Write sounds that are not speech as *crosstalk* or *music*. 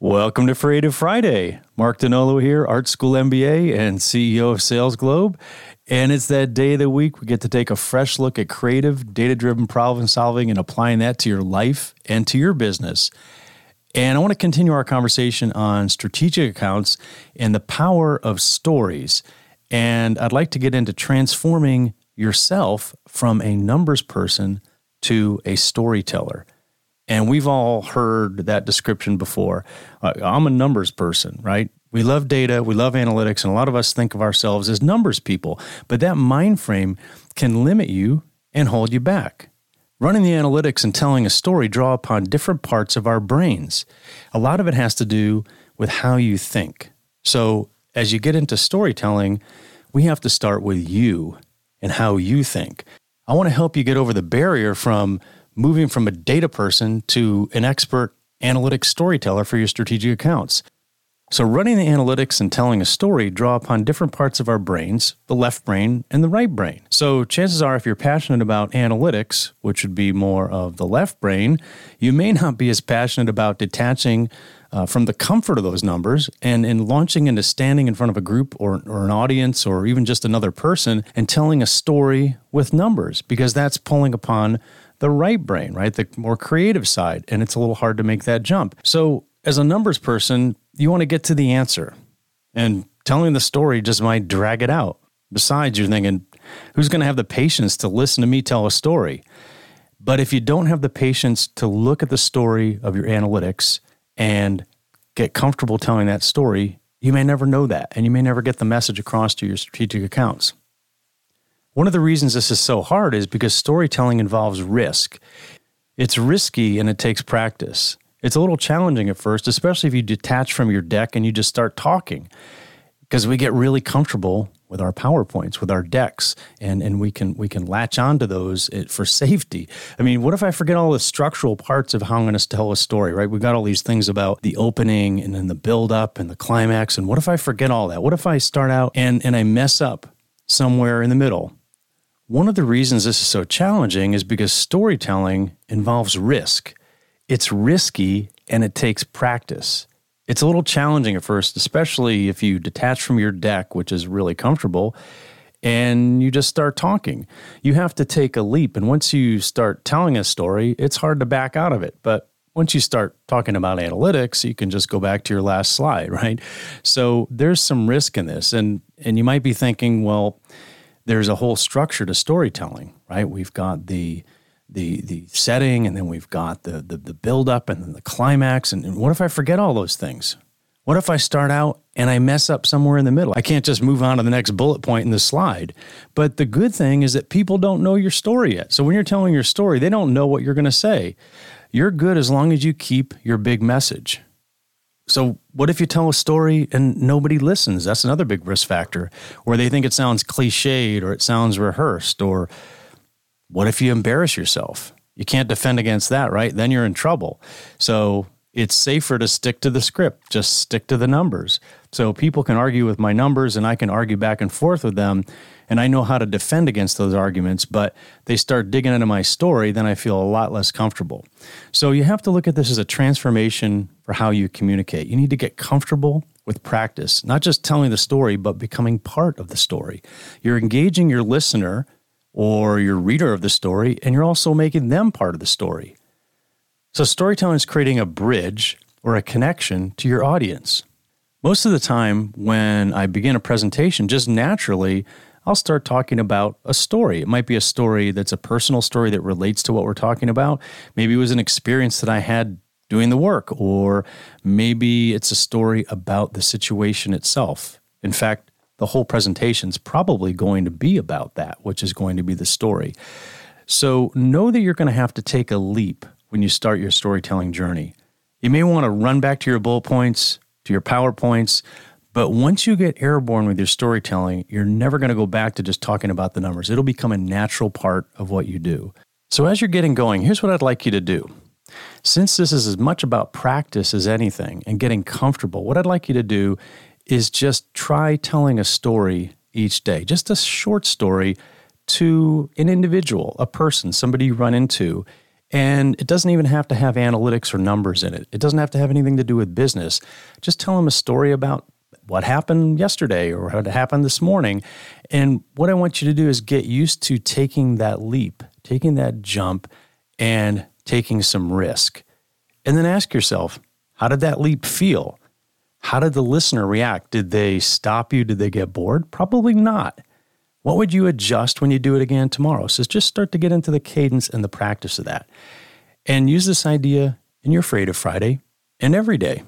Welcome to Freative Friday. Mark Donnolo here, Art School MBA and CEO of SalesGlobe. And it's that day of the week we get to take a fresh look at creative, data driven problem solving and applying that to your life and to your business. And I want to continue our conversation on strategic accounts and the power of stories. And I'd like to get into transforming yourself from a numbers person to a storyteller. And we've all heard that description before. Uh, I'm a numbers person, right? We love data, we love analytics, and a lot of us think of ourselves as numbers people. But that mind frame can limit you and hold you back. Running the analytics and telling a story draw upon different parts of our brains. A lot of it has to do with how you think. So, as you get into storytelling, we have to start with you and how you think. I want to help you get over the barrier from moving from a data person to an expert analytics storyteller for your strategic accounts. So, running the analytics and telling a story draw upon different parts of our brains, the left brain and the right brain. So, chances are, if you're passionate about analytics, which would be more of the left brain, you may not be as passionate about detaching uh, from the comfort of those numbers and in launching into standing in front of a group or, or an audience or even just another person and telling a story with numbers, because that's pulling upon the right brain, right? The more creative side. And it's a little hard to make that jump. So, as a numbers person, you want to get to the answer. And telling the story just might drag it out. Besides, you're thinking, who's going to have the patience to listen to me tell a story? But if you don't have the patience to look at the story of your analytics and get comfortable telling that story, you may never know that and you may never get the message across to your strategic accounts. One of the reasons this is so hard is because storytelling involves risk. It's risky and it takes practice. It's a little challenging at first, especially if you detach from your deck and you just start talking, because we get really comfortable with our PowerPoints, with our decks, and, and we can we can latch onto those eh, for safety. I mean, what if I forget all the structural parts of how I'm going to tell a story, right? We've got all these things about the opening and then the build up and the climax. And what if I forget all that? What if I start out and, and I mess up somewhere in the middle? One of the reasons this is so challenging is because storytelling involves risk. It's risky and it takes practice. It's a little challenging at first, especially if you detach from your deck, which is really comfortable, and you just start talking. You have to take a leap. And once you start telling a story, it's hard to back out of it. But once you start talking about analytics, you can just go back to your last slide, *laughs* right? So there's some risk in this. And and you might be thinking, well, there's a whole structure to storytelling, right? We've got the the the setting, and then we've got the the, the build up, and then the climax. And, and what if I forget all those things? What if I start out and I mess up somewhere in the middle? I can't just move on to the next bullet point in the slide. But the good thing is that people don't know your story yet. So when you're telling your story, they don't know what you're going to say. You're good as long as you keep your big message. So, what if you tell a story and nobody listens? That's another big risk factor, where they think it sounds cliched or it sounds rehearsed. Or what if you embarrass yourself? You can't defend against that, right? Then you're in trouble. So, it's safer to stick to the script, just stick to the numbers. So, people can argue with my numbers and I can argue back and forth with them and I know how to defend against those arguments, but they start digging into my story, then I feel a lot less comfortable. So you have to look at this as a transformation for how you communicate. You need to get comfortable with practice, not just telling the story, but becoming part of the story. You're engaging your listener or your reader of the story, and you're also making them part of the story. So, storytelling is creating a bridge or a connection to your audience. Most of the time, when I begin a presentation, just naturally, I'll start talking about a story. It might be a story that's a personal story that relates to what we're talking about. Maybe it was an experience that I had doing the work, or maybe it's a story about the situation itself. In fact, the whole presentation is probably going to be about that, which is going to be the story. So know that you're going to have to take a leap when you start your storytelling journey. You may want to run back to your bullet points, to your PowerPoints, but once you get airborne with your storytelling, you're never going to go back to just talking about the numbers. It'll become a natural part of what you do. So, as you're getting going, here's what I'd like you to do. Since this is as much about practice as anything and getting comfortable, what I'd like you to do is just try telling a story each day, just a short story to an individual, a person, somebody you run into, And it doesn't even have to have analytics or numbers in it. It doesn't have to have anything to do with business. Just tell them a story about what happened yesterday or what happened this morning. And what I want you to do is get used to taking that leap, taking that jump, and taking some risk. And then ask yourself, how did that leap feel? How did the listener react? Did they stop you? Did they get bored? Probably not. What would you adjust when you do it again tomorrow? So just start to get into the cadence and the practice of that. And use this idea in your of Friday and every day.